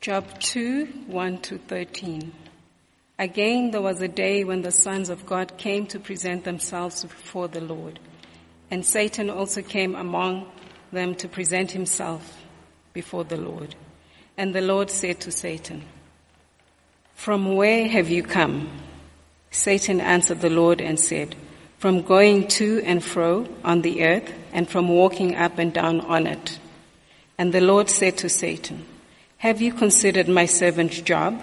Job 2 1 to 13. Again, there was a day when the sons of God came to present themselves before the Lord. And Satan also came among them to present himself before the Lord. And the Lord said to Satan, From where have you come? Satan answered the Lord and said, From going to and fro on the earth and from walking up and down on it. And the Lord said to Satan, Have you considered my servant Job?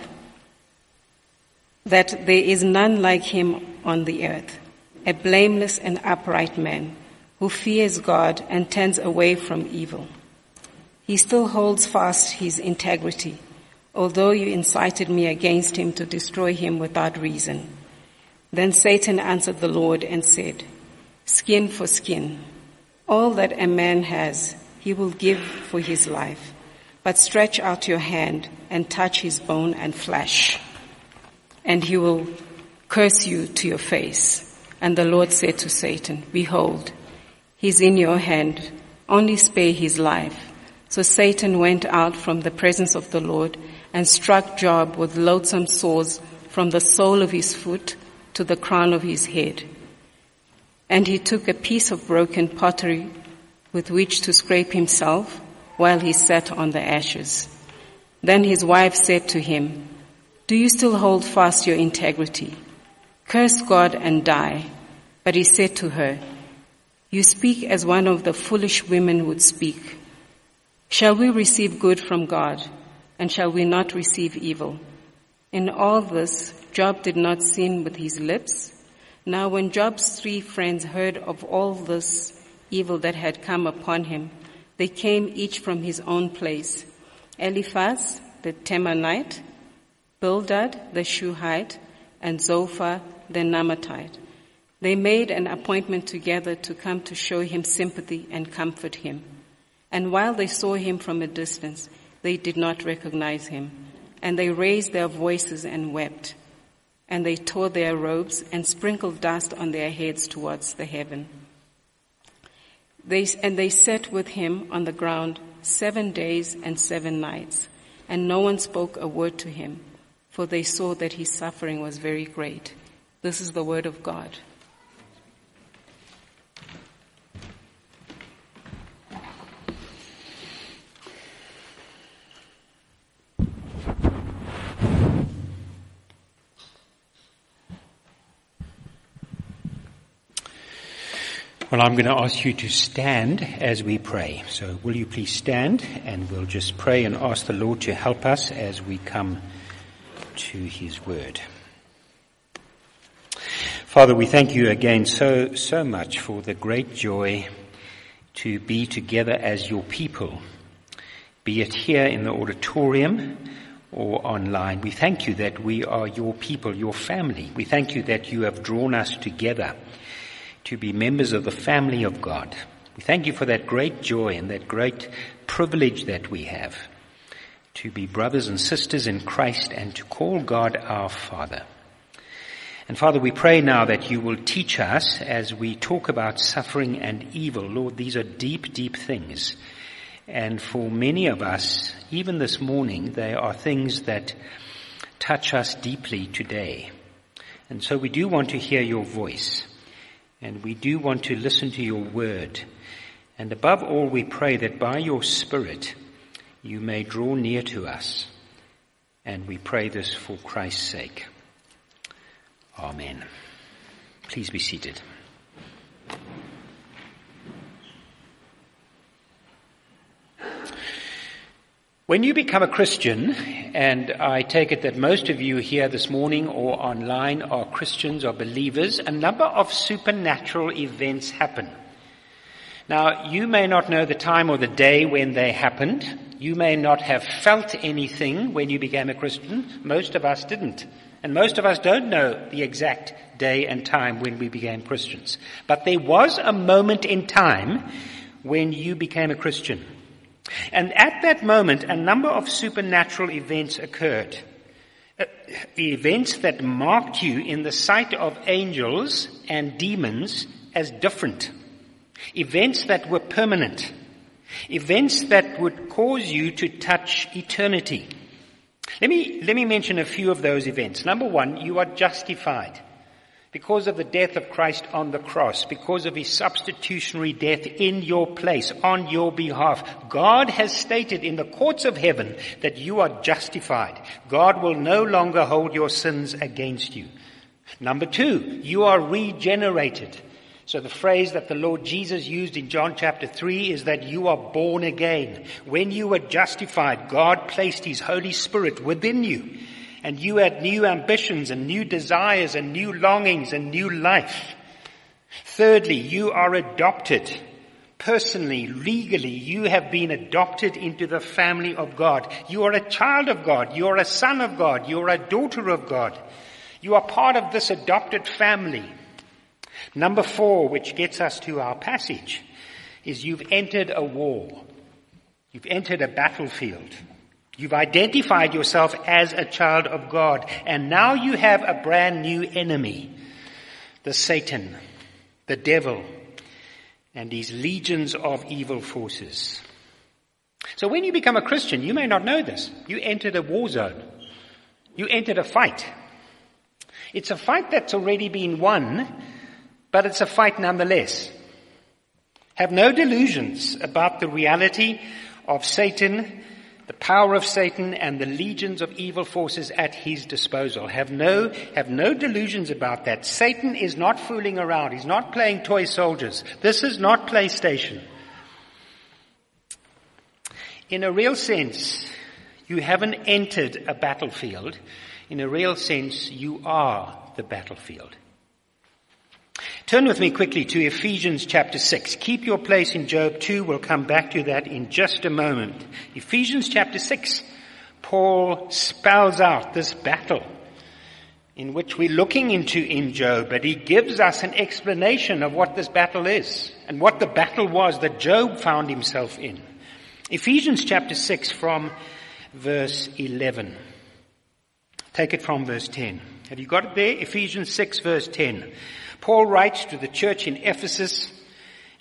That there is none like him on the earth, a blameless and upright man who fears God and turns away from evil. He still holds fast his integrity, although you incited me against him to destroy him without reason. Then Satan answered the Lord and said, Skin for skin. All that a man has, he will give for his life. But stretch out your hand and touch his bone and flesh, and he will curse you to your face. And the Lord said to Satan, Behold, he's in your hand. Only spare his life. So Satan went out from the presence of the Lord and struck Job with loathsome sores from the sole of his foot to the crown of his head. And he took a piece of broken pottery with which to scrape himself while he sat on the ashes. Then his wife said to him, Do you still hold fast your integrity? Curse God and die. But he said to her, You speak as one of the foolish women would speak. Shall we receive good from God, and shall we not receive evil? In all this, Job did not sin with his lips. Now when Job's three friends heard of all this evil that had come upon him, they came each from his own place. Eliphaz, the Temanite, Bildad, the Shuhite, and Zophar, the Naamathite. They made an appointment together to come to show him sympathy and comfort him. And while they saw him from a distance, they did not recognize him and they raised their voices and wept. And they tore their robes and sprinkled dust on their heads towards the heaven. They, and they sat with him on the ground seven days and seven nights, and no one spoke a word to him, for they saw that his suffering was very great. This is the word of God. Well, I'm going to ask you to stand as we pray. So will you please stand and we'll just pray and ask the Lord to help us as we come to His Word. Father, we thank you again so, so much for the great joy to be together as your people, be it here in the auditorium or online. We thank you that we are your people, your family. We thank you that you have drawn us together to be members of the family of God. We thank you for that great joy and that great privilege that we have to be brothers and sisters in Christ and to call God our Father. And Father, we pray now that you will teach us as we talk about suffering and evil. Lord, these are deep, deep things. And for many of us, even this morning, they are things that touch us deeply today. And so we do want to hear your voice. And we do want to listen to your word. And above all, we pray that by your Spirit, you may draw near to us. And we pray this for Christ's sake. Amen. Please be seated. When you become a Christian, and I take it that most of you here this morning or online are Christians or believers, a number of supernatural events happen. Now, you may not know the time or the day when they happened. You may not have felt anything when you became a Christian. Most of us didn't. And most of us don't know the exact day and time when we became Christians. But there was a moment in time when you became a Christian. And at that moment, a number of supernatural events occurred. Uh, events that marked you in the sight of angels and demons as different. Events that were permanent. Events that would cause you to touch eternity. Let me, let me mention a few of those events. Number one, you are justified because of the death of Christ on the cross, because of his substitutionary death in your place, on your behalf. God has stated in the courts of heaven that you are justified. God will no longer hold your sins against you. Number two, you are regenerated. So the phrase that the Lord Jesus used in John chapter 3 is that you are born again. When you were justified, God placed His Holy Spirit within you and you had new ambitions and new desires and new longings and new life. Thirdly, you are adopted. Personally, legally, you have been adopted into the family of God. You are a child of God. You are a son of God. You are a daughter of God. You are part of this adopted family. Number four, which gets us to our passage, is you've entered a war. You've entered a battlefield. You've identified yourself as a child of God, and now you have a brand new enemy. The Satan, the devil, and these legions of evil forces. So when you become a Christian, you may not know this. You entered a war zone. You entered a fight. It's a fight that's already been won, but it's a fight nonetheless. Have no delusions about the reality of Satan, the power of Satan and the legions of evil forces at his disposal. Have no, have no delusions about that. Satan is not fooling around. He's not playing toy soldiers. This is not PlayStation. In a real sense, you haven't entered a battlefield. In a real sense, you are the battlefield. Turn with me quickly to Ephesians chapter 6. Keep your place in Job 2. We'll come back to that in just a moment. Ephesians chapter 6. Paul spells out this battle in which we're looking into in Job, but he gives us an explanation of what this battle is and what the battle was that Job found himself in. Ephesians chapter 6 from verse 11. Take it from verse 10. Have you got it there? Ephesians 6 verse 10. Paul writes to the church in Ephesus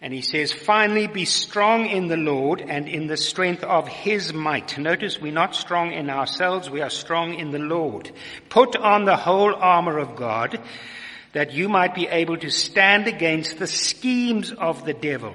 and he says, finally be strong in the Lord and in the strength of his might. Notice we're not strong in ourselves, we are strong in the Lord. Put on the whole armor of God that you might be able to stand against the schemes of the devil.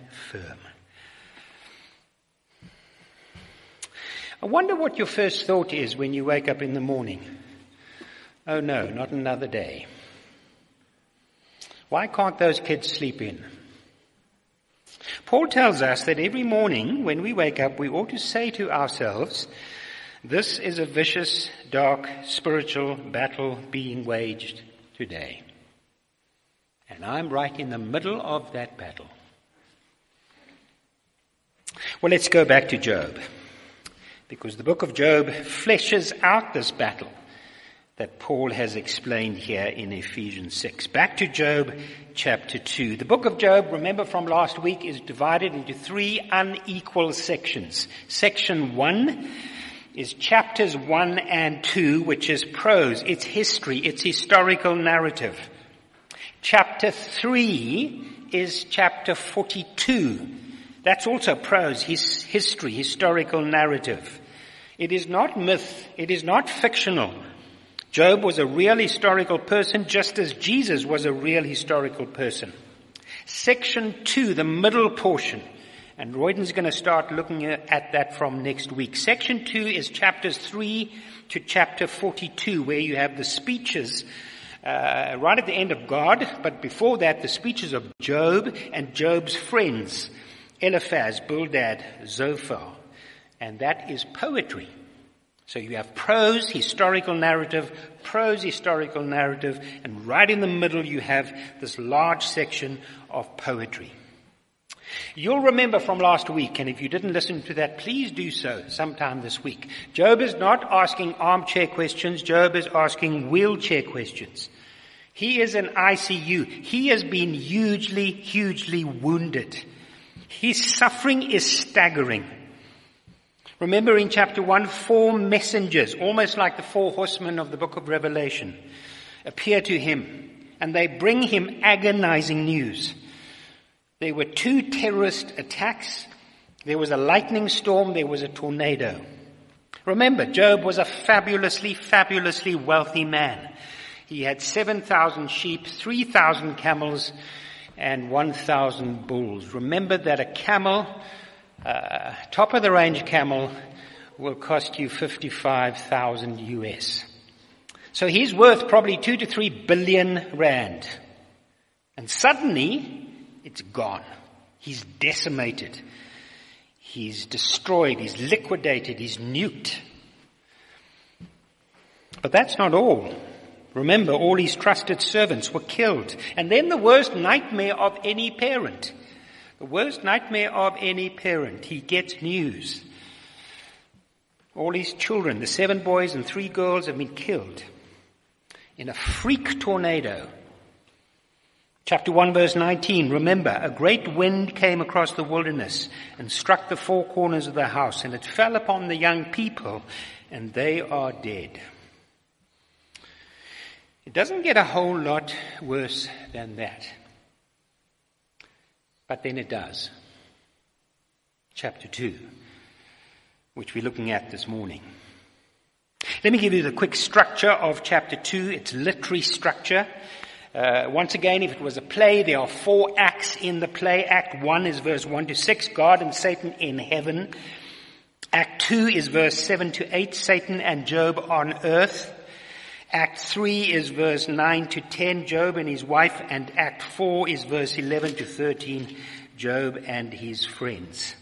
I wonder what your first thought is when you wake up in the morning. Oh no, not another day. Why can't those kids sleep in? Paul tells us that every morning when we wake up, we ought to say to ourselves, this is a vicious, dark, spiritual battle being waged today. And I'm right in the middle of that battle. Well, let's go back to Job because the book of Job fleshes out this battle that Paul has explained here in Ephesians 6. Back to Job chapter 2. The book of Job, remember from last week, is divided into three unequal sections. Section 1 is chapters 1 and 2, which is prose, it's history, it's historical narrative. Chapter 3 is chapter 42. That's also prose, his history, historical narrative. It is not myth. It is not fictional. Job was a real historical person just as Jesus was a real historical person. Section two, the middle portion, and Royden's going to start looking at that from next week. Section two is chapters three to chapter 42 where you have the speeches uh, right at the end of God, but before that the speeches of Job and Job's friends, Eliphaz, Bildad, Zophar and that is poetry. So you have prose, historical narrative, prose, historical narrative, and right in the middle you have this large section of poetry. You'll remember from last week, and if you didn't listen to that, please do so sometime this week. Job is not asking armchair questions, Job is asking wheelchair questions. He is in ICU. He has been hugely, hugely wounded. His suffering is staggering. Remember in chapter 1, four messengers, almost like the four horsemen of the book of Revelation, appear to him and they bring him agonizing news. There were two terrorist attacks. There was a lightning storm. There was a tornado. Remember, Job was a fabulously, fabulously wealthy man. He had 7,000 sheep, 3,000 camels, and 1,000 bulls. Remember that a camel, uh, top of the range camel, will cost you 55,000 US. So he's worth probably two to three billion rand. And suddenly, it's gone. He's decimated. He's destroyed. He's liquidated. He's nuked. But that's not all. Remember, all his trusted servants were killed. And then the worst nightmare of any parent. The worst nightmare of any parent. He gets news. All his children, the seven boys and three girls have been killed in a freak tornado. Chapter 1 verse 19, remember, a great wind came across the wilderness and struck the four corners of the house and it fell upon the young people and they are dead. It doesn't get a whole lot worse than that. But then it does. Chapter 2, which we're looking at this morning. Let me give you the quick structure of chapter 2, its literary structure. Uh, once again, if it was a play, there are four acts in the play. Act 1 is verse 1 to 6, God and Satan in heaven. Act 2 is verse 7 to 8, Satan and Job on earth. Act 3 is verse 9 to 10, Job and his wife, and Act 4 is verse 11 to 13, Job and his friends.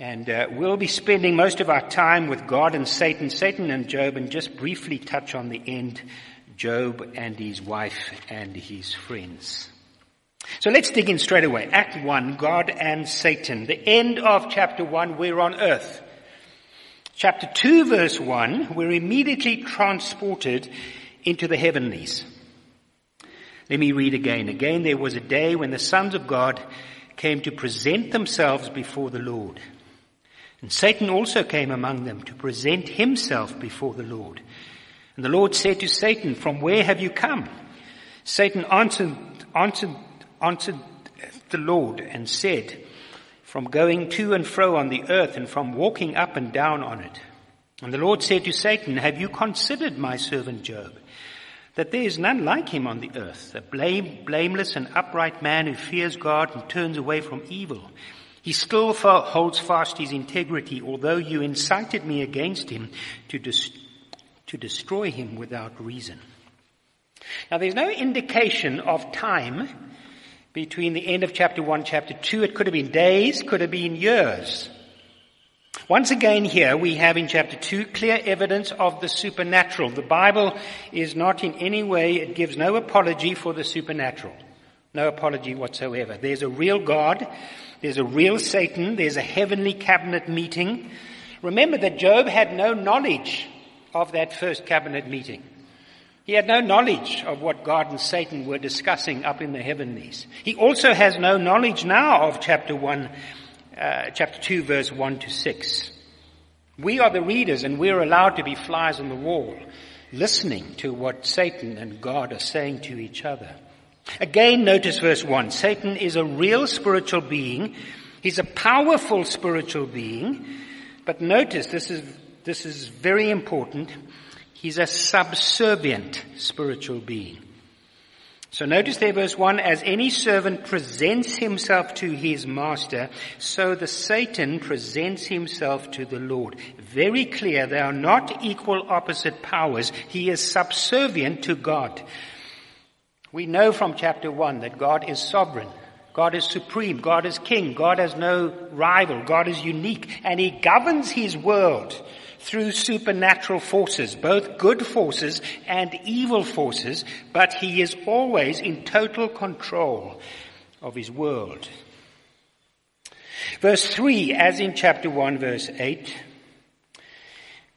And uh, we'll be spending most of our time with God and Satan, Satan and Job, and just briefly touch on the end, Job and his wife and his friends. So let's dig in straight away. Act 1, God and Satan. The end of chapter 1, we're on earth. Chapter 2 verse 1, we're immediately transported into the heavenlies. Let me read again. Again, there was a day when the sons of God came to present themselves before the Lord. And Satan also came among them to present himself before the Lord. And the Lord said to Satan, From where have you come? Satan answered, answered, answered the Lord and said, From going to and fro on the earth and from walking up and down on it. And the Lord said to Satan, Have you considered my servant Job? That there is none like him on the earth, a blame, blameless and upright man who fears God and turns away from evil. He still holds fast his integrity, although you incited me against him to, dis- to destroy him without reason. Now there's no indication of time between the end of chapter 1, chapter 2. It could have been days, could have been years. Once again here we have in chapter 2 clear evidence of the supernatural. The Bible is not in any way, it gives no apology for the supernatural. No apology whatsoever. There's a real God there's a real Satan. There's a heavenly cabinet meeting. Remember that Job had no knowledge of that first cabinet meeting. He had no knowledge of what God and Satan were discussing up in the heavenlies. He also has no knowledge now of chapter 1, uh, chapter 2 verse 1 to 6. We are the readers and we're allowed to be flies on the wall, listening to what Satan and God are saying to each other. Again, notice verse 1. Satan is a real spiritual being. He's a powerful spiritual being. But notice, this is, this is very important. He's a subservient spiritual being. So notice there verse 1, as any servant presents himself to his master, so the Satan presents himself to the Lord. Very clear, they are not equal opposite powers. He is subservient to God. We know from chapter 1 that God is sovereign. God is supreme. God is king. God has no rival. God is unique. And he governs his world through supernatural forces, both good forces and evil forces, but he is always in total control of his world. Verse 3, as in chapter 1 verse 8,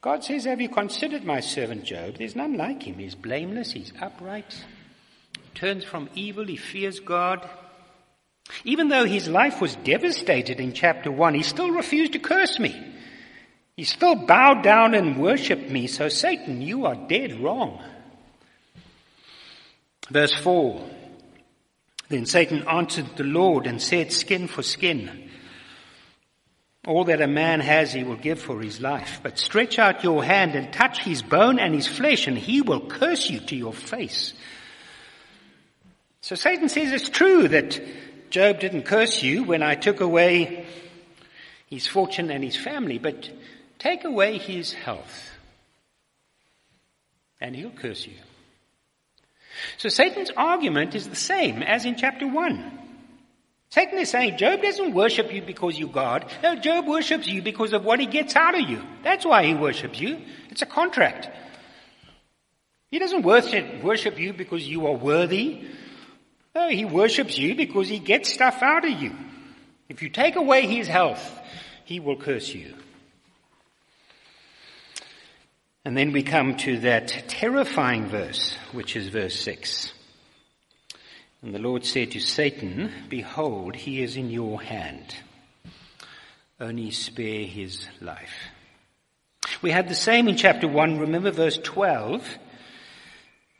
God says, have you considered my servant Job? There's none like him. He's blameless. He's upright. turns from evil, he fears God. Even though his life was devastated in chapter 1, he still refused to curse me. He still bowed down and worshipped me. So, Satan, you are dead wrong. Verse 4 Then Satan answered the Lord and said, Skin for skin. All that a man has he will give for his life. But stretch out your hand and touch his bone and his flesh, and he will curse you to your face. So Satan says it's true that Job didn't curse you when I took away his fortune and his family, but take away his health, and he'll curse you. So Satan's argument is the same as in chapter 1. Satan is saying Job doesn't worship you because you're God. No, Job worships you because of what he gets out of you. That's why he worships you. It's a contract. He doesn't worship, worship you because you are worthy no, he worships you because he gets stuff out of you. If you take away his health, he will curse you. And then we come to that terrifying verse, which is verse 6. And the Lord said to Satan, Behold, he is in your hand. Only spare his life. We had the same in chapter 1. Remember verse 12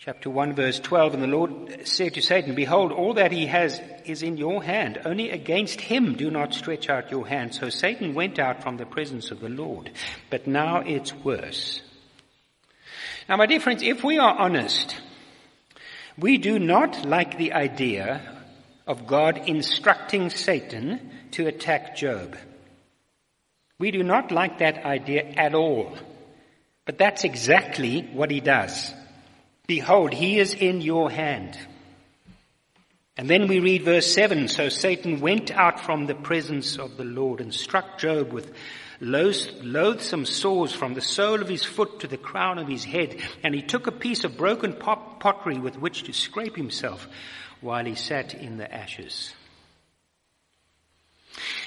chapter 1 verse 12, and the Lord said to Satan, Behold, all that he has is in your hand. Only against him do not stretch out your hand. So Satan went out from the presence of the Lord. But now it's worse. Now my dear friends, if we are honest, we do not like the idea of God instructing Satan to attack Job. We do not like that idea at all. But that's exactly what he does. Behold, he is in your hand. And then we read verse 7 So Satan went out from the presence of the Lord and struck Job with loathsome sores from the sole of his foot to the crown of his head. And he took a piece of broken pottery with which to scrape himself while he sat in the ashes.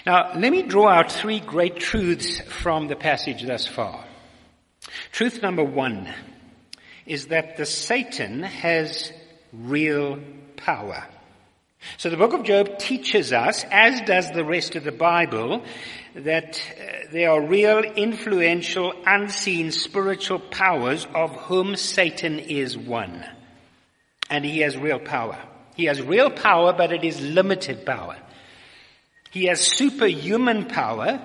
Now, let me draw out three great truths from the passage thus far. Truth number one is that the Satan has real power. So the book of Job teaches us, as does the rest of the Bible, that uh, there are real influential, unseen spiritual powers of whom Satan is one. And he has real power. He has real power, but it is limited power. He has superhuman power.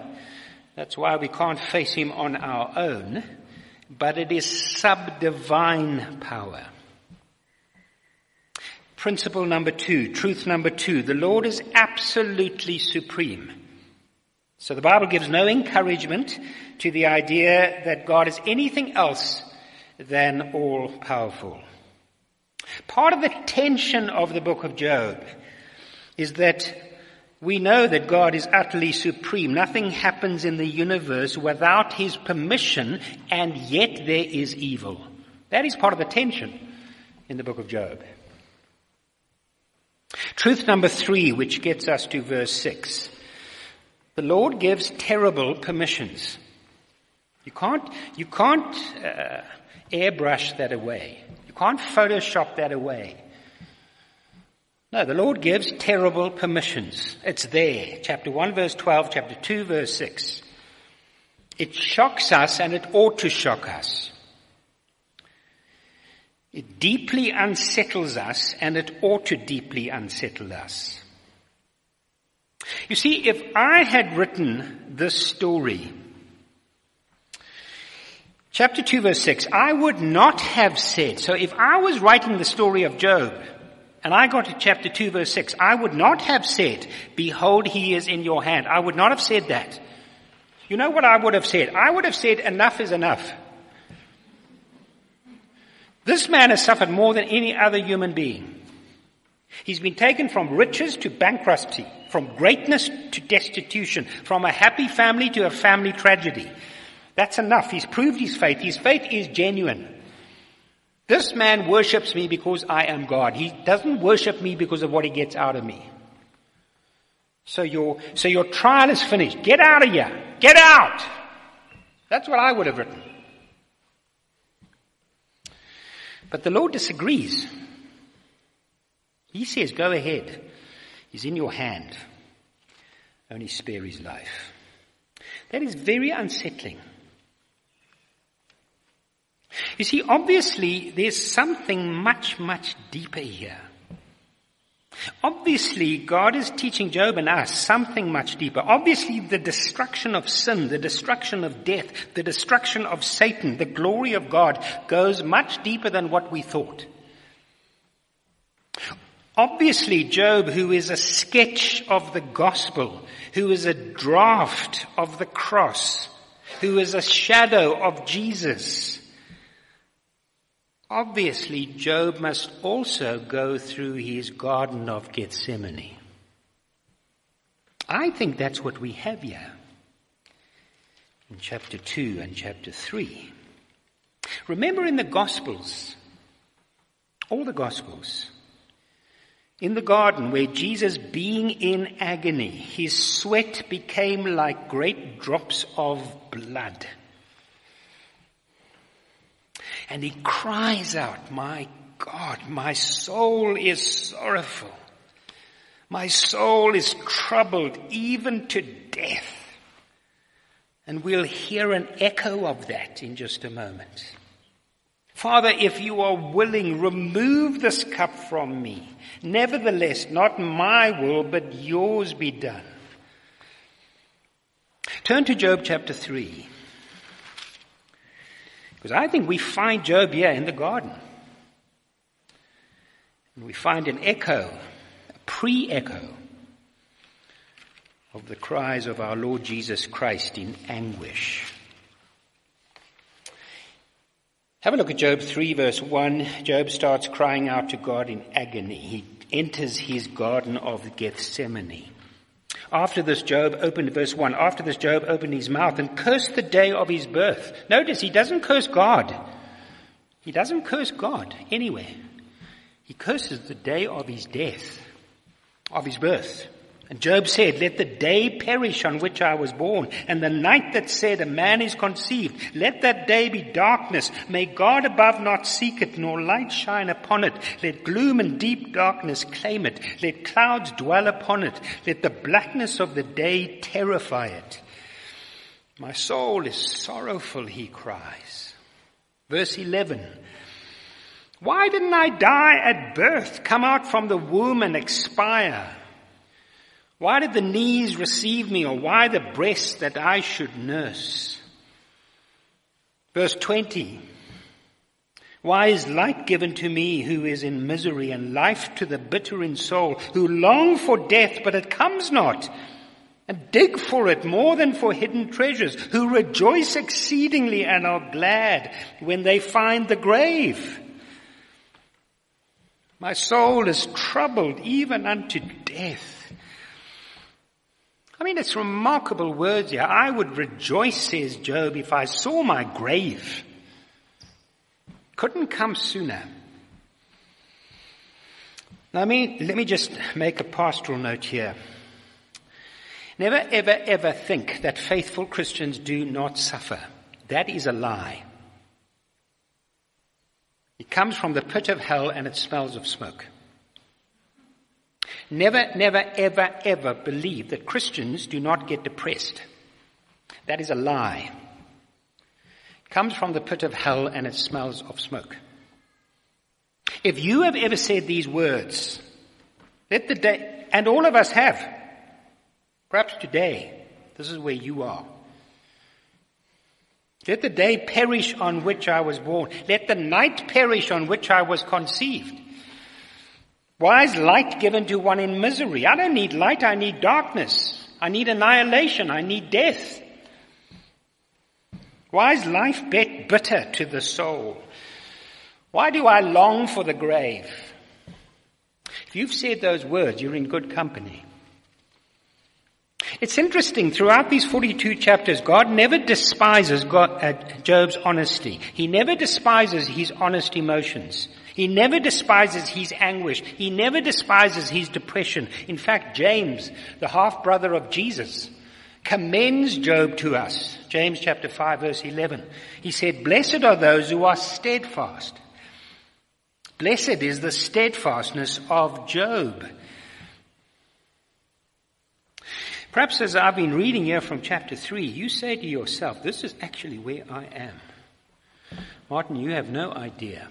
That's why we can't face him on our own but it is subdivine power. Principle number two, truth number two, the Lord is absolutely supreme. So the Bible gives no encouragement to the idea that God is anything else than all powerful. Part of the tension of the book of Job is that we know that God is utterly supreme. Nothing happens in the universe without His permission, and yet there is evil. That is part of the tension in the book of Job. Truth number three, which gets us to verse six. The Lord gives terrible permissions. You can't, you can't uh, airbrush that away. You can't Photoshop that away. No, the Lord gives terrible permissions. It's there. Chapter 1 verse 12, chapter 2 verse 6. It shocks us and it ought to shock us. It deeply unsettles us and it ought to deeply unsettle us. You see, if I had written this story, chapter 2 verse 6, I would not have said, so if I was writing the story of Job, and I got to chapter 2 verse 6. I would not have said, behold, he is in your hand. I would not have said that. You know what I would have said? I would have said, enough is enough. This man has suffered more than any other human being. He's been taken from riches to bankruptcy, from greatness to destitution, from a happy family to a family tragedy. That's enough. He's proved his faith. His faith is genuine. This man worships me because I am God. He doesn't worship me because of what he gets out of me. So your, so your trial is finished. Get out of here. Get out. That's what I would have written. But the Lord disagrees. He says, go ahead. He's in your hand. Only spare his life. That is very unsettling. You see, obviously there's something much, much deeper here. Obviously, God is teaching Job and us something much deeper. Obviously, the destruction of sin, the destruction of death, the destruction of Satan, the glory of God goes much deeper than what we thought. Obviously, Job, who is a sketch of the gospel, who is a draft of the cross, who is a shadow of Jesus, Obviously, Job must also go through his Garden of Gethsemane. I think that's what we have here in chapter 2 and chapter 3. Remember in the Gospels, all the Gospels, in the garden where Jesus being in agony, his sweat became like great drops of blood. And he cries out, my God, my soul is sorrowful. My soul is troubled even to death. And we'll hear an echo of that in just a moment. Father, if you are willing, remove this cup from me. Nevertheless, not my will, but yours be done. Turn to Job chapter 3. Because I think we find Job here in the garden. And we find an echo, a pre-echo of the cries of our Lord Jesus Christ in anguish. Have a look at Job 3 verse 1. Job starts crying out to God in agony. He enters his garden of Gethsemane. After this, Job opened, verse 1, after this, Job opened his mouth and cursed the day of his birth. Notice he doesn't curse God. He doesn't curse God anywhere. He curses the day of his death, of his birth. And Job said, let the day perish on which I was born, and the night that said a man is conceived. Let that day be darkness. May God above not seek it, nor light shine upon it. Let gloom and deep darkness claim it. Let clouds dwell upon it. Let the blackness of the day terrify it. My soul is sorrowful, he cries. Verse 11. Why didn't I die at birth, come out from the womb and expire? Why did the knees receive me or why the breast that I should nurse? Verse 20. Why is light given to me who is in misery and life to the bitter in soul who long for death but it comes not and dig for it more than for hidden treasures who rejoice exceedingly and are glad when they find the grave? My soul is troubled even unto death. I mean, it's remarkable words here. I would rejoice, says Job, if I saw my grave. Couldn't come sooner. Now, I mean, let me just make a pastoral note here. Never, ever, ever think that faithful Christians do not suffer. That is a lie. It comes from the pit of hell and it smells of smoke. Never, never, ever, ever believe that Christians do not get depressed. That is a lie. It comes from the pit of hell and it smells of smoke. If you have ever said these words, let the day, and all of us have, perhaps today, this is where you are. Let the day perish on which I was born. Let the night perish on which I was conceived. Why is light given to one in misery? I don't need light, I need darkness. I need annihilation, I need death. Why is life bitter to the soul? Why do I long for the grave? If you've said those words, you're in good company. It's interesting, throughout these 42 chapters, God never despises God, uh, Job's honesty. He never despises his honest emotions. He never despises his anguish. He never despises his depression. In fact, James, the half brother of Jesus, commends Job to us. James chapter 5 verse 11. He said, blessed are those who are steadfast. Blessed is the steadfastness of Job. Perhaps as I've been reading here from chapter 3, you say to yourself, this is actually where I am. Martin, you have no idea.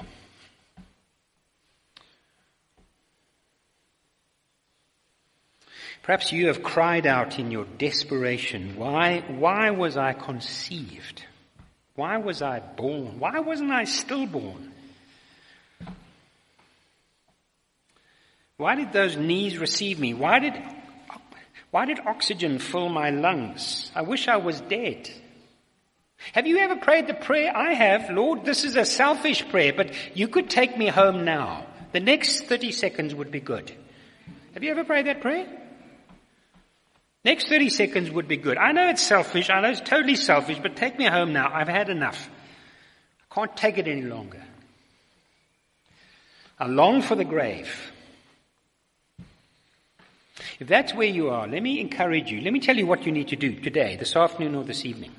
Perhaps you have cried out in your desperation, why, why was I conceived? Why was I born? Why wasn't I stillborn? Why did those knees receive me? Why did, why did oxygen fill my lungs? I wish I was dead. Have you ever prayed the prayer I have? Lord, this is a selfish prayer, but you could take me home now. The next 30 seconds would be good. Have you ever prayed that prayer? Next 30 seconds would be good. I know it's selfish. I know it's totally selfish, but take me home now. I've had enough. I can't take it any longer. I long for the grave. If that's where you are, let me encourage you. Let me tell you what you need to do today, this afternoon or this evening.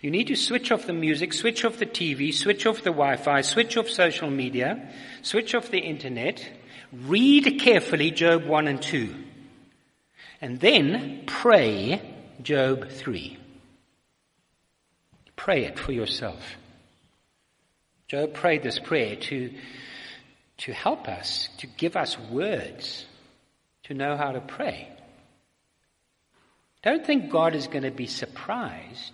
You need to switch off the music, switch off the TV, switch off the Wi-Fi, switch off social media, switch off the internet, read carefully Job 1 and 2, and then pray Job 3. Pray it for yourself. Job prayed this prayer to, to help us, to give us words to know how to pray. Don't think God is going to be surprised.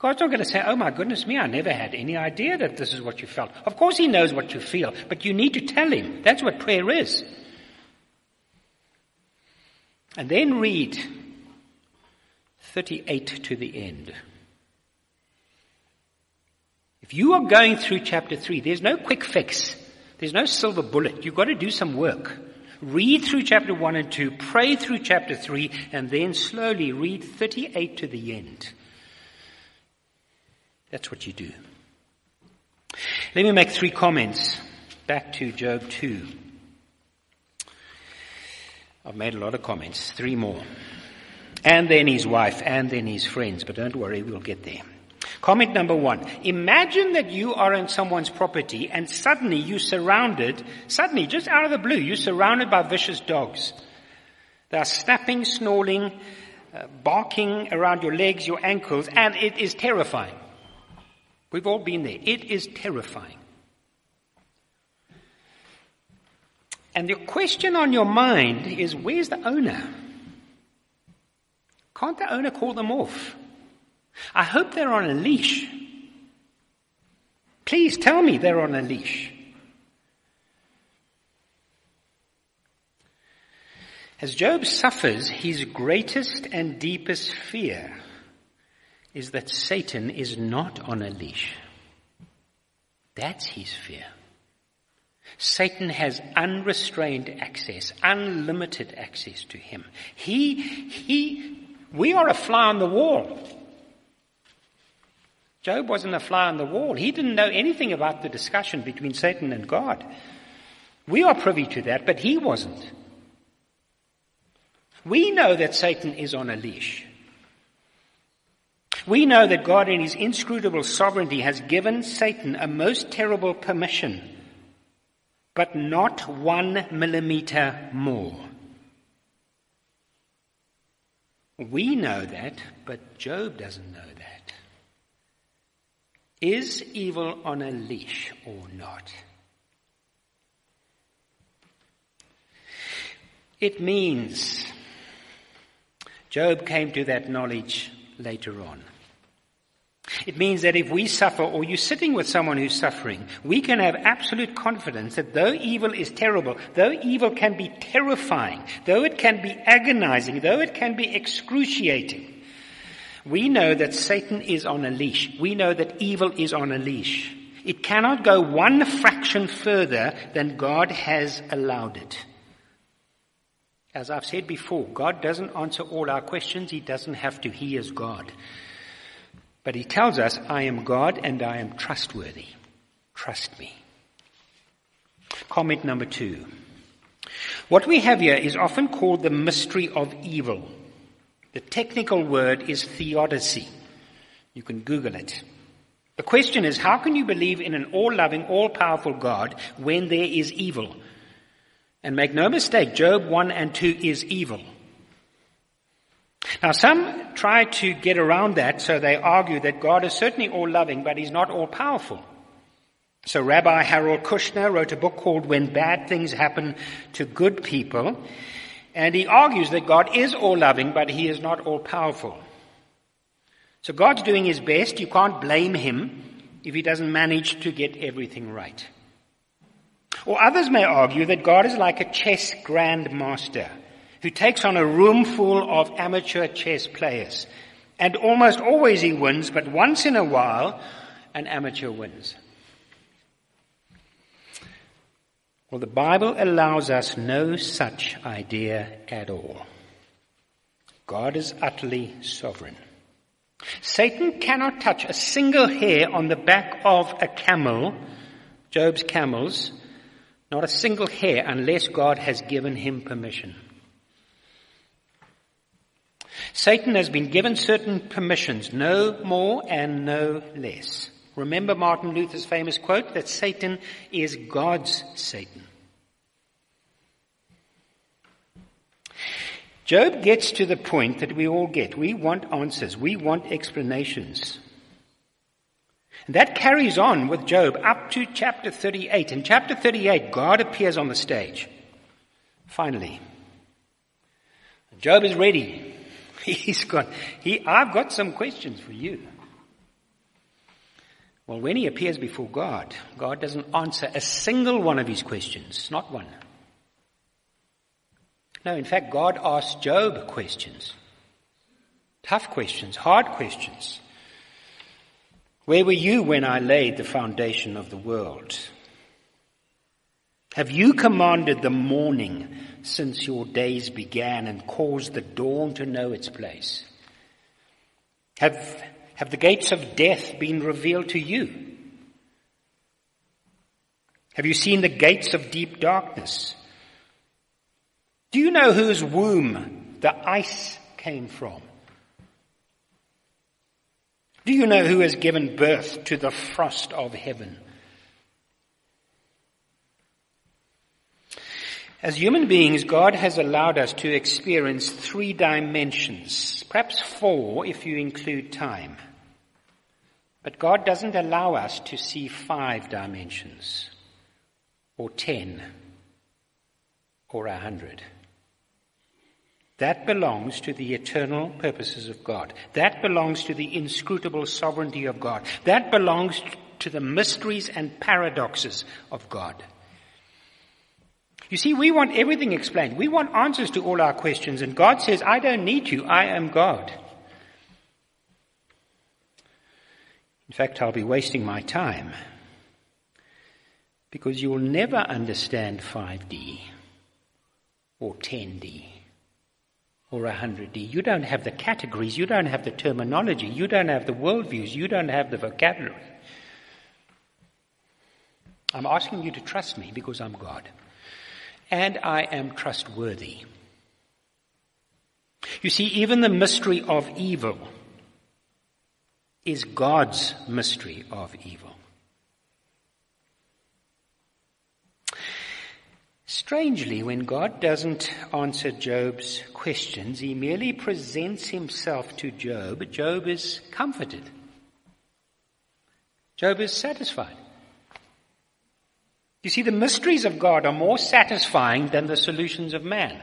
God's not going to say, oh my goodness me, I never had any idea that this is what you felt. Of course he knows what you feel, but you need to tell him. That's what prayer is. And then read 38 to the end. If you are going through chapter 3, there's no quick fix. There's no silver bullet. You've got to do some work. Read through chapter 1 and 2, pray through chapter 3, and then slowly read 38 to the end. That's what you do. Let me make three comments back to Job 2. I've made a lot of comments, three more. And then his wife, and then his friends, but don't worry, we'll get there. Comment number one. Imagine that you are on someone's property and suddenly you're surrounded, suddenly, just out of the blue, you're surrounded by vicious dogs. They are snapping, snarling, uh, barking around your legs, your ankles, and it is terrifying. We've all been there. It is terrifying. And the question on your mind is, where's the owner? Can't the owner call them off? I hope they're on a leash. Please tell me they're on a leash. As Job suffers, his greatest and deepest fear is that Satan is not on a leash. That's his fear. Satan has unrestrained access, unlimited access to him. He, he, we are a fly on the wall. Job wasn't a fly on the wall. He didn't know anything about the discussion between Satan and God. We are privy to that, but he wasn't. We know that Satan is on a leash. We know that God in his inscrutable sovereignty has given Satan a most terrible permission, but not one millimeter more. We know that, but Job doesn't know that. Is evil on a leash or not? It means Job came to that knowledge later on. It means that if we suffer or you're sitting with someone who's suffering, we can have absolute confidence that though evil is terrible, though evil can be terrifying, though it can be agonizing, though it can be excruciating, we know that Satan is on a leash. We know that evil is on a leash. It cannot go one fraction further than God has allowed it. As I've said before, God doesn't answer all our questions. He doesn't have to. He is God. But he tells us, I am God and I am trustworthy. Trust me. Comment number two. What we have here is often called the mystery of evil. The technical word is theodicy. You can Google it. The question is, how can you believe in an all-loving, all-powerful God when there is evil? And make no mistake, Job 1 and 2 is evil. Now some try to get around that, so they argue that God is certainly all-loving, but he's not all-powerful. So Rabbi Harold Kushner wrote a book called When Bad Things Happen to Good People, and he argues that God is all-loving, but he is not all-powerful. So God's doing his best. You can't blame him if he doesn't manage to get everything right. Or others may argue that God is like a chess grandmaster who takes on a room full of amateur chess players. And almost always he wins, but once in a while an amateur wins. Well, the Bible allows us no such idea at all. God is utterly sovereign. Satan cannot touch a single hair on the back of a camel, Job's camels, not a single hair unless God has given him permission. Satan has been given certain permissions, no more and no less. Remember Martin Luther's famous quote that Satan is God's Satan. Job gets to the point that we all get. We want answers. We want explanations. And that carries on with Job up to chapter 38. In chapter 38, God appears on the stage. Finally. Job is ready. He's got, he, I've got some questions for you. Well, when he appears before God, God doesn't answer a single one of his questions. Not one. No, in fact, God asks Job questions. Tough questions, hard questions. Where were you when I laid the foundation of the world? Have you commanded the morning since your days began and caused the dawn to know its place? Have, have the gates of death been revealed to you? Have you seen the gates of deep darkness? Do you know whose womb the ice came from? Do you know who has given birth to the frost of heaven? As human beings, God has allowed us to experience three dimensions, perhaps four if you include time. But God doesn't allow us to see five dimensions, or ten, or a hundred. That belongs to the eternal purposes of God. That belongs to the inscrutable sovereignty of God. That belongs to the mysteries and paradoxes of God. You see, we want everything explained. We want answers to all our questions, and God says, I don't need you. I am God. In fact, I'll be wasting my time because you'll never understand 5D or 10D or 100D. You don't have the categories, you don't have the terminology, you don't have the worldviews, you don't have the vocabulary. I'm asking you to trust me because I'm God and I am trustworthy. You see, even the mystery of evil is God's mystery of evil. Strangely, when God doesn't answer Job's questions, he merely presents himself to Job. Job is comforted. Job is satisfied. You see, the mysteries of God are more satisfying than the solutions of man.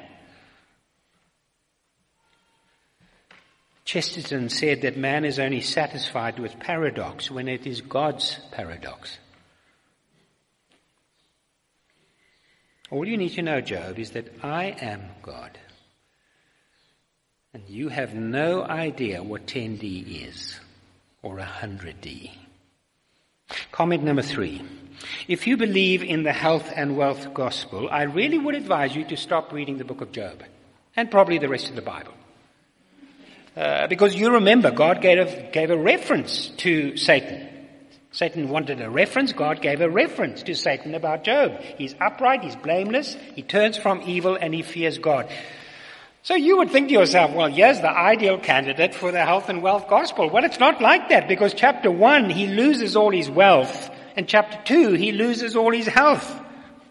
Chesterton said that man is only satisfied with paradox when it is God's paradox. All you need to know, Job, is that I am God. And you have no idea what 10D is or 100D. Comment number three. If you believe in the health and wealth gospel, I really would advise you to stop reading the book of Job and probably the rest of the Bible. Uh, because you remember God gave a, gave a reference to Satan. Satan wanted a reference. God gave a reference to Satan about Job. He's upright. He's blameless. He turns from evil and he fears God. So you would think to yourself, well, yes, the ideal candidate for the health and wealth gospel. Well, it's not like that because chapter one, he loses all his wealth and chapter two, he loses all his health.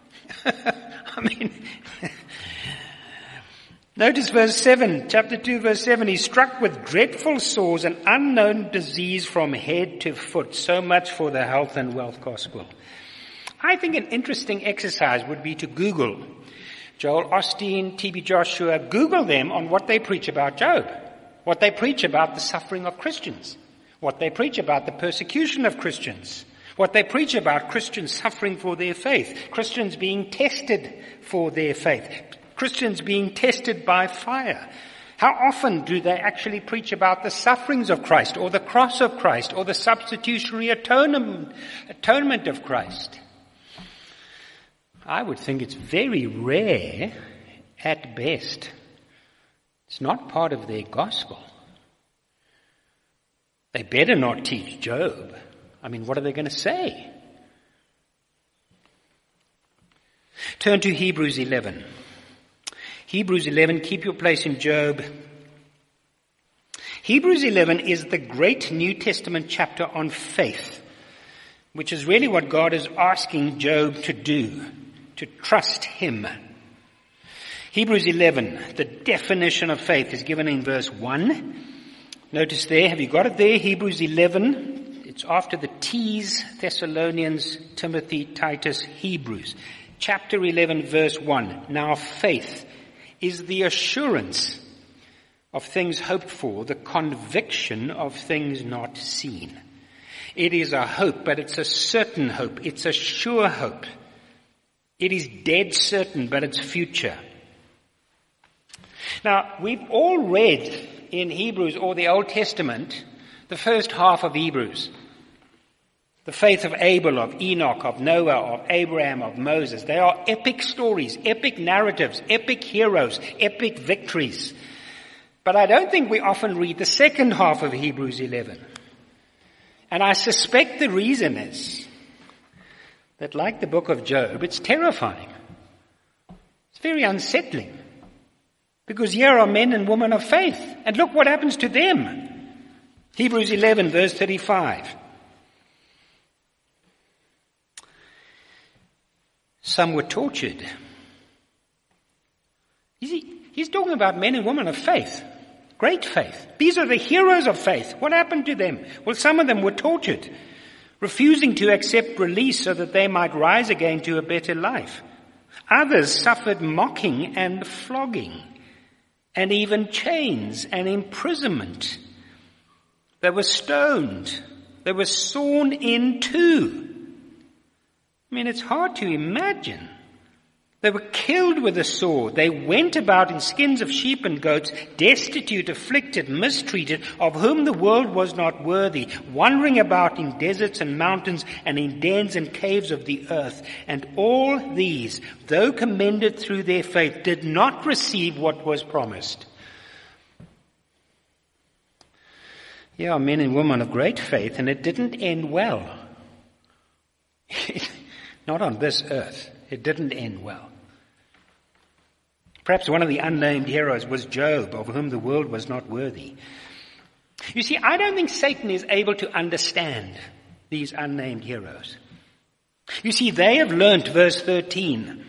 I mean, notice verse 7, chapter 2 verse 7, he's struck with dreadful sores and unknown disease from head to foot. So much for the health and wealth gospel. I think an interesting exercise would be to Google Joel Osteen, TB Joshua, Google them on what they preach about Job, what they preach about the suffering of Christians, what they preach about the persecution of Christians, what they preach about Christians suffering for their faith, Christians being tested for their faith, Christians being tested by fire. How often do they actually preach about the sufferings of Christ or the cross of Christ or the substitutionary atonement, atonement of Christ? I would think it's very rare at best. It's not part of their gospel. They better not teach Job. I mean, what are they going to say? Turn to Hebrews 11. Hebrews 11, keep your place in Job. Hebrews 11 is the great New Testament chapter on faith, which is really what God is asking Job to do to trust Him. Hebrews 11, the definition of faith is given in verse 1. Notice there, have you got it there? Hebrews 11. It's after the T's, Thessalonians, Timothy, Titus, Hebrews. Chapter 11 verse 1. Now faith is the assurance of things hoped for, the conviction of things not seen. It is a hope, but it's a certain hope. It's a sure hope. It is dead certain, but it's future. Now, we've all read in Hebrews or the Old Testament the first half of Hebrews. The faith of Abel, of Enoch, of Noah, of Abraham, of Moses. They are epic stories, epic narratives, epic heroes, epic victories. But I don't think we often read the second half of Hebrews 11. And I suspect the reason is that like the book of Job, it's terrifying. It's very unsettling. Because here are men and women of faith. And look what happens to them. Hebrews 11 verse 35. Some were tortured. he's talking about men and women of faith. Great faith. These are the heroes of faith. What happened to them? Well, some of them were tortured refusing to accept release so that they might rise again to a better life. Others suffered mocking and flogging, and even chains and imprisonment. They were stoned. They were sawn in two. I mean, it's hard to imagine they were killed with a sword. They went about in skins of sheep and goats, destitute, afflicted, mistreated, of whom the world was not worthy, wandering about in deserts and mountains and in dens and caves of the earth. And all these, though commended through their faith, did not receive what was promised. Here are men and women of great faith, and it didn't end well. not on this earth. It didn't end well. Perhaps one of the unnamed heroes was Job, of whom the world was not worthy. You see, I don't think Satan is able to understand these unnamed heroes. You see, they have learnt, verse 13.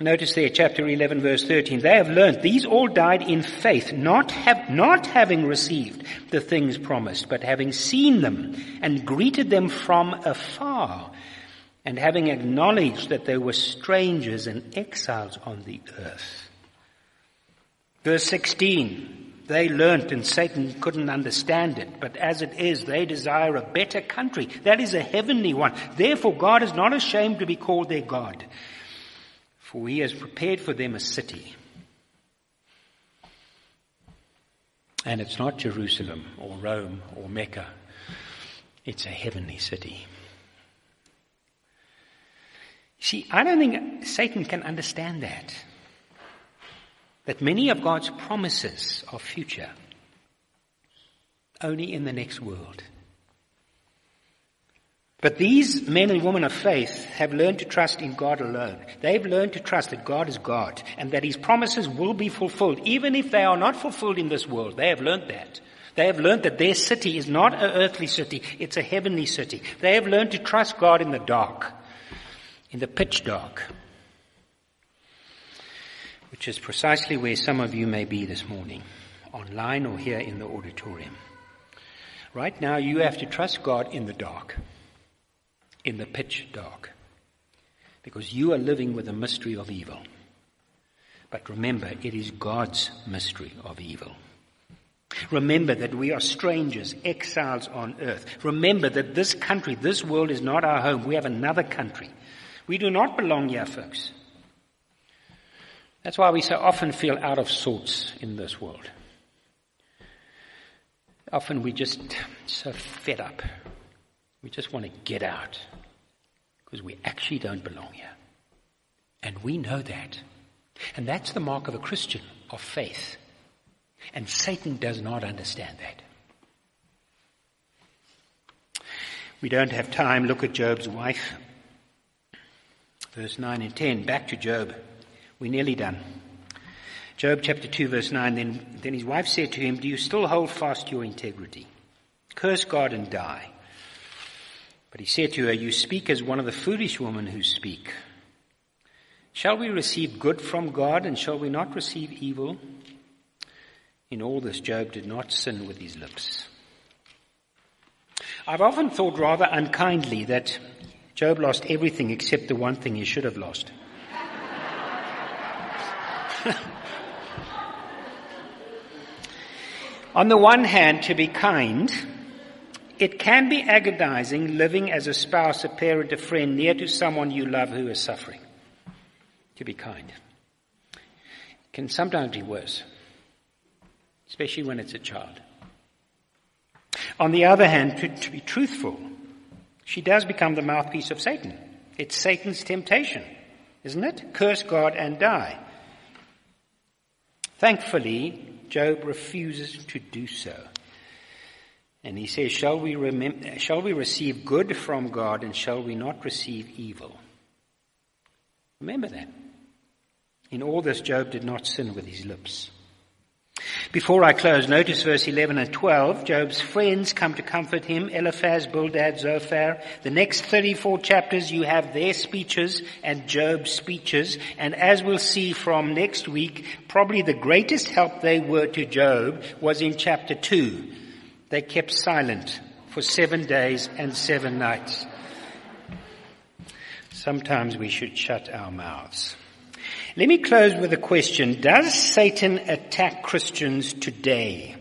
Notice there, chapter 11, verse 13. They have learnt, these all died in faith, not, have, not having received the things promised, but having seen them and greeted them from afar and having acknowledged that they were strangers and exiles on the earth. Verse 16. They learnt and Satan couldn't understand it, but as it is, they desire a better country. That is a heavenly one. Therefore God is not ashamed to be called their God, for he has prepared for them a city. And it's not Jerusalem or Rome or Mecca. It's a heavenly city. See, I don't think Satan can understand that. That many of God's promises are future, only in the next world. But these men and women of faith have learned to trust in God alone. They've learned to trust that God is God and that His promises will be fulfilled, even if they are not fulfilled in this world. They have learned that. They have learned that their city is not an earthly city, it's a heavenly city. They have learned to trust God in the dark, in the pitch dark, which is precisely where some of you may be this morning, online or here in the auditorium. Right now, you have to trust God in the dark, in the pitch dark, because you are living with the mystery of evil. But remember, it is God's mystery of evil. Remember that we are strangers, exiles on earth. Remember that this country, this world is not our home. We have another country. We do not belong here, folks. That's why we so often feel out of sorts in this world. Often we just so fed up. We just want to get out because we actually don't belong here. And we know that. And that's the mark of a Christian of faith. And Satan does not understand that. We don't have time. Look at Job's wife. Verse 9 and 10. Back to Job. We're nearly done. Job chapter 2 verse 9, then, then his wife said to him, Do you still hold fast your integrity? Curse God and die. But he said to her, You speak as one of the foolish women who speak. Shall we receive good from God and shall we not receive evil? In all this, Job did not sin with his lips. I've often thought rather unkindly that Job lost everything except the one thing he should have lost. On the one hand, to be kind, it can be agonizing living as a spouse, a parent, a friend, near to someone you love who is suffering. To be kind. It can sometimes be worse, especially when it's a child. On the other hand, to, to be truthful, she does become the mouthpiece of Satan. It's Satan's temptation, isn't it? Curse God and die. Thankfully, Job refuses to do so. And he says, shall we, remember, shall we receive good from God and shall we not receive evil? Remember that. In all this, Job did not sin with his lips. Before I close, notice verse 11 and 12. Job's friends come to comfort him, Eliphaz, Bildad, Zophar. The next 34 chapters, you have their speeches and Job's speeches. And as we'll see from next week, probably the greatest help they were to Job was in chapter 2. They kept silent for seven days and seven nights. Sometimes we should shut our mouths. Let me close with a question. Does Satan attack Christians today?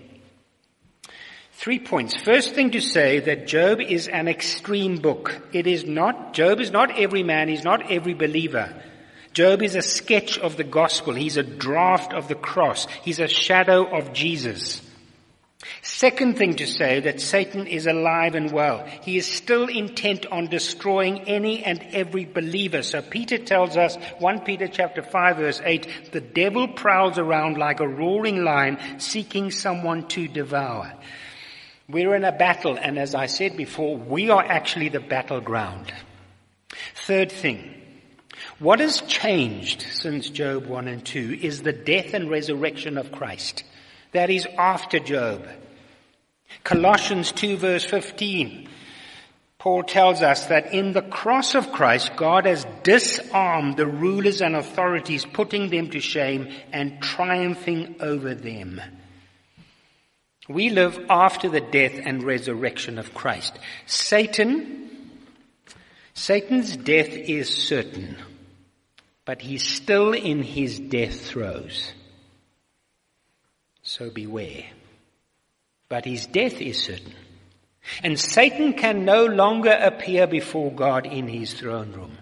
Three points. First thing to say that Job is an extreme book. It is not, Job is not every man, he's not every believer. Job is a sketch of the gospel. He's a draft of the cross. He's a shadow of Jesus. Second thing to say that Satan is alive and well. He is still intent on destroying any and every believer. So Peter tells us, 1 Peter chapter 5 verse 8, the devil prowls around like a roaring lion seeking someone to devour. We're in a battle and as I said before, we are actually the battleground. Third thing, what has changed since Job 1 and 2 is the death and resurrection of Christ. That is after Job. Colossians 2 verse 15. Paul tells us that in the cross of Christ, God has disarmed the rulers and authorities, putting them to shame and triumphing over them. We live after the death and resurrection of Christ. Satan, Satan's death is certain, but he's still in his death throes. So beware. But his death is certain. And Satan can no longer appear before God in his throne room.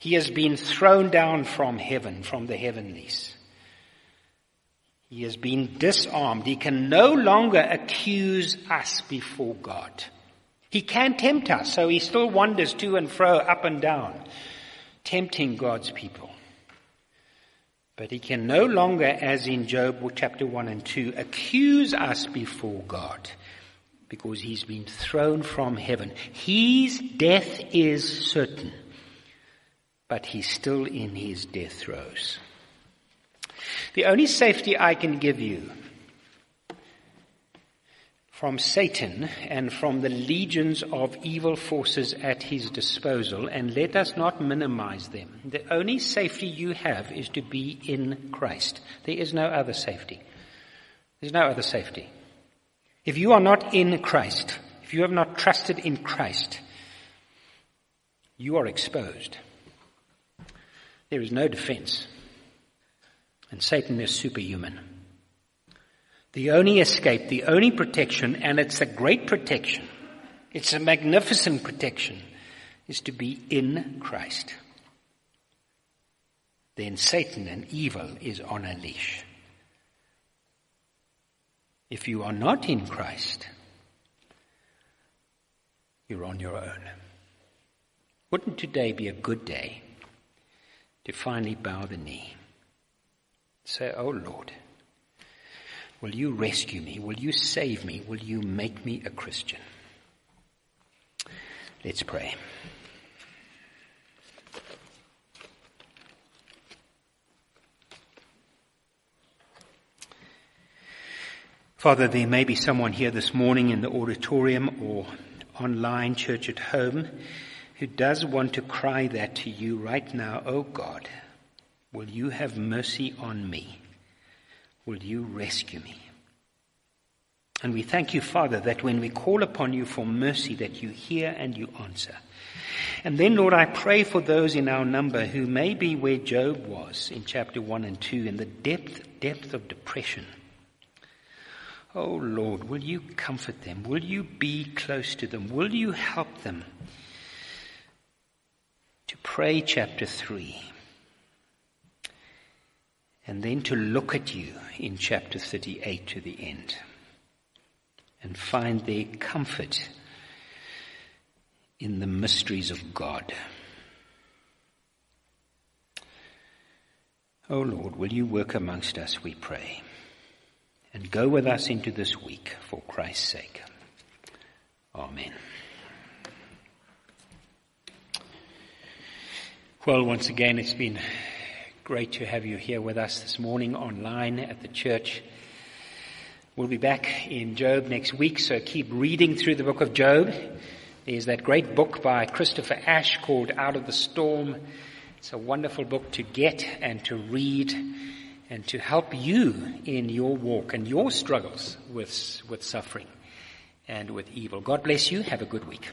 He has been thrown down from heaven, from the heavenlies. He has been disarmed. He can no longer accuse us before God. He can tempt us, so he still wanders to and fro, up and down, tempting God's people. But he can no longer, as in Job chapter 1 and 2, accuse us before God. because he's been thrown from heaven. His death is certain, but he's still in his death throes. The only safety I can give you from Satan and from the legions of evil forces at his disposal, and let us not minimize them. The only safety you have is to be in Christ. There is no other safety. There's no other safety. If you are not in Christ, if you have not trusted in Christ, you are exposed. There is no defense. And Satan is superhuman. The only escape, the only protection, and it's a great protection, it's a magnificent protection, is to be in Christ. Then Satan and evil is on a leash. If you are not in Christ, you're on your own. Wouldn't today be a good day to finally bow the knee? Say, Oh Lord, will you rescue me? Will you save me? Will you make me a Christian? Let's pray. Father, there may be someone here this morning in the auditorium or online church at home who does want to cry that to you right now. Oh God, will you have mercy on me? Will you rescue me? And we thank you, Father, that when we call upon you for mercy, that you hear and you answer. And then, Lord, I pray for those in our number who may be where Job was in chapter 1 and 2, in the depth, depth of depression Oh Lord, will you comfort them? Will you be close to them? Will you help them to pray chapter 3? And then to look at you in chapter 38 to the end and find their comfort in the mysteries of God. Oh Lord, will you work amongst us, we pray and go with us into this week for Christ's sake. Amen. Well, once again, it's been great to have you here with us this morning online at the church. We'll be back in Job next week, so keep reading through the book of Job. There's that great book by Christopher Ash called Out of the Storm. It's a wonderful book to get and to read and to help you in your walk and your struggles with, with suffering and with evil. God bless you. Have a good week.